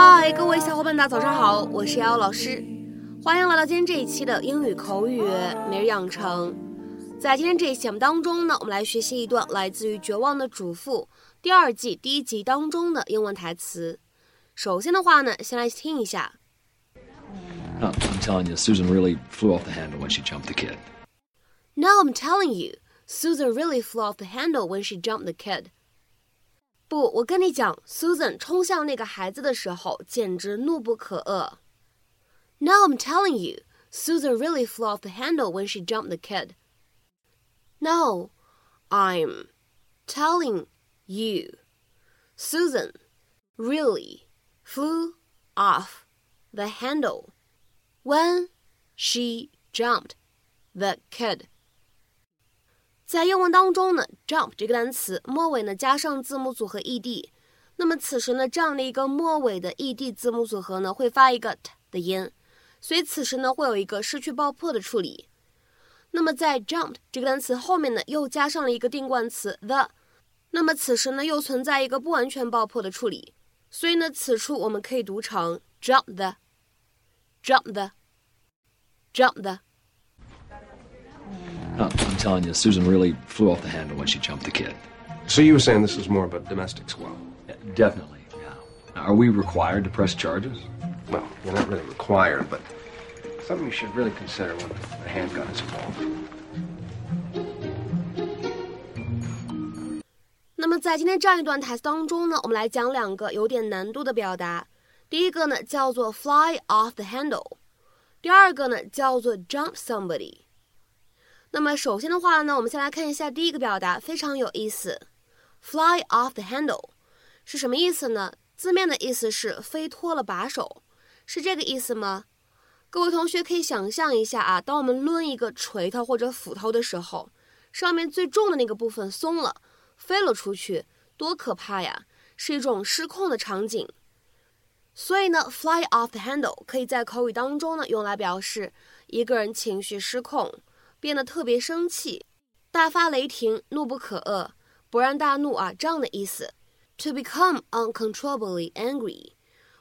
嗨，各位小伙伴，大家早上好，我是瑶瑶老师，欢迎来到今天这一期的英语口语每日养成。在今天这一期节目当中呢，我们来学习一段来自于《绝望的主妇》第二季第一集当中的英文台词。首先的话呢，先来听一下。No, I'm telling you, Susan really flew off the handle when she jumped the kid. No, I'm telling you, Susan really flew off the handle when she jumped the kid. 不，我跟你讲，Susan 冲向那个孩子的时候，简直怒不可遏。No, I'm telling you, Susan really flew off the handle when she jumped the kid. No, I'm telling you, Susan really flew off the handle when she jumped the kid. 在英文当中呢，jump 这个单词末尾呢加上字母组合 ed，那么此时呢这样的一个末尾的 ed 字母组合呢会发一个 t 的音，所以此时呢会有一个失去爆破的处理。那么在 jump 这个单词后面呢又加上了一个定冠词 the，那么此时呢又存在一个不完全爆破的处理，所以呢此处我们可以读成 jump the，jump the，jump the。No, I'm telling you, Susan really flew off the handle when she jumped the kid. So you were saying this is more of a domestic squabble? Yeah, definitely, yeah. Now, are we required to press charges? Well, you're not really required, but something you should really consider when a handgun is involved. 那么在今天这样一段台词当中呢，我们来讲两个有点难度的表达。第一个呢叫做 fly off the handle，第二个呢叫做 jump somebody。 那么首先的话呢，我们先来看一下第一个表达，非常有意思。Fly off the handle 是什么意思呢？字面的意思是飞脱了把手，是这个意思吗？各位同学可以想象一下啊，当我们抡一个锤头或者斧头的时候，上面最重的那个部分松了，飞了出去，多可怕呀！是一种失控的场景。所以呢，fly off the handle 可以在口语当中呢用来表示一个人情绪失控。变得特别生气，大发雷霆，怒不可遏，勃然大怒啊，这样的意思。To become uncontrollably angry，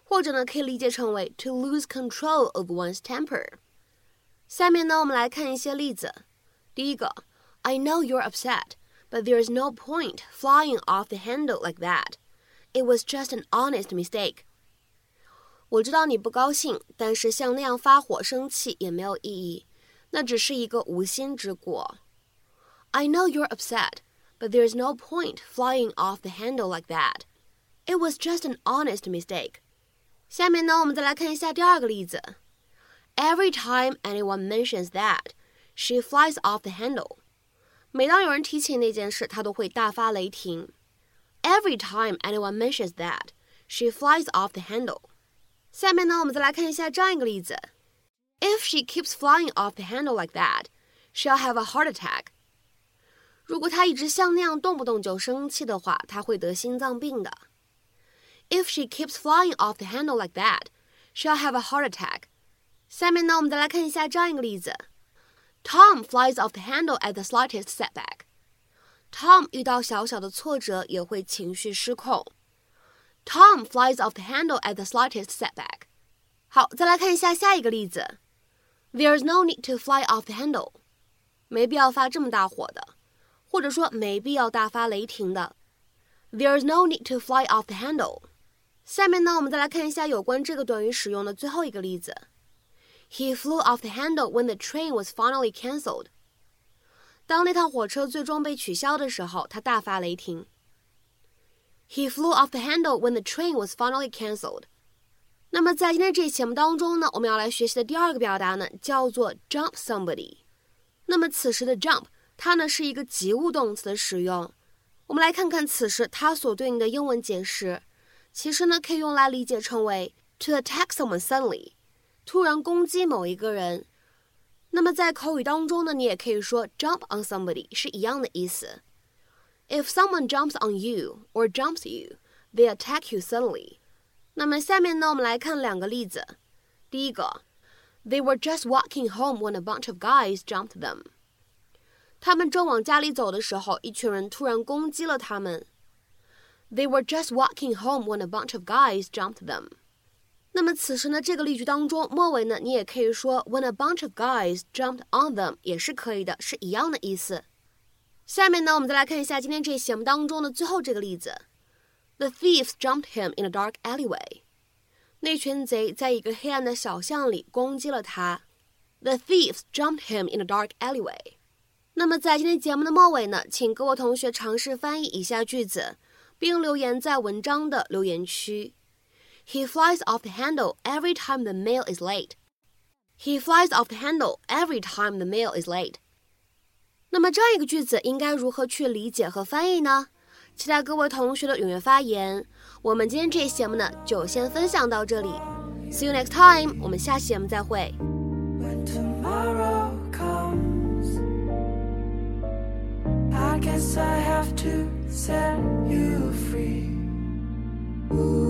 或者呢可以理解成为 to lose control of one's temper。下面呢我们来看一些例子。第一个，I know you're upset, but there is no point flying off the handle like that. It was just an honest mistake. 我知道你不高兴，但是像那样发火生气也没有意义。那只是一个无心之过。I know you're upset, but there's no point flying off the handle like that. It was just an honest mistake. 下面呢，我们再来看一下第二个例子。Every time anyone mentions that, she flies off the handle. 每当有人提起那件事，她都会大发雷霆。Every time anyone mentions that, she flies off the handle. 下面呢，我们再来看一下这样一个例子。 if she keeps flying off the handle like that, she'll have a heart attack. 如果她一直像那样动不动就生气的话，她会得心脏病的。If she keeps flying off the handle like that, she'll have a heart attack. 下面呢，我们再来看一下这样一个例子：Tom flies off the handle at the slightest setback. Tom 遇到小小的挫折也会情绪失控。Tom flies off the handle at the slightest setback. 好，再来看一下下一个例子。 There's no need to fly off the handle，没必要发这么大火的，或者说没必要大发雷霆的。There's no need to fly off the handle。下面呢，我们再来看一下有关这个短语使用的最后一个例子。He flew off the handle when the train was finally cancelled。当那趟火车最终被取消的时候，他大发雷霆。He flew off the handle when the train was finally cancelled。 那么在今天这期节目当中呢，我们要来学习的第二个表达呢，叫做 jump somebody。那么此时的 jump，它呢是一个及物动词的使用。我们来看看此时它所对应的英文解释，其实呢可以用来理解成为 to attack someone suddenly，突然攻击某一个人。那么在口语当中呢，你也可以说 jump on somebody 是一样的意思。If someone jumps on you or jumps you, they attack you suddenly. 那么下面呢，我们来看两个例子。第一个，They were just walking home when a bunch of guys jumped them。他们正往家里走的时候，一群人突然攻击了他们。They were just walking home when a bunch of guys jumped them。那么此时呢，这个例句当中末尾呢，你也可以说 when a bunch of guys jumped on them 也是可以的，是一样的意思。下面呢，我们再来看一下今天这节目当中的最后这个例子 ：The thieves jumped him in a dark alleyway。那群贼在一个黑暗的小巷里攻击了他。The thieves jumped him in a dark alleyway。那么在今天节目的末尾呢，请各位同学尝试翻译以下句子，并留言在文章的留言区。He flies off the handle every time the mail is late. He flies off the handle every time the mail is late. 那么这样一个句子应该如何去理解和翻译呢？ 期待各位同学的踊跃发言。我们今天这期节目呢，就先分享到这里。See you next time，我们下期节目再会。When tomorrow comes, I guess I have to set you free. Ooh.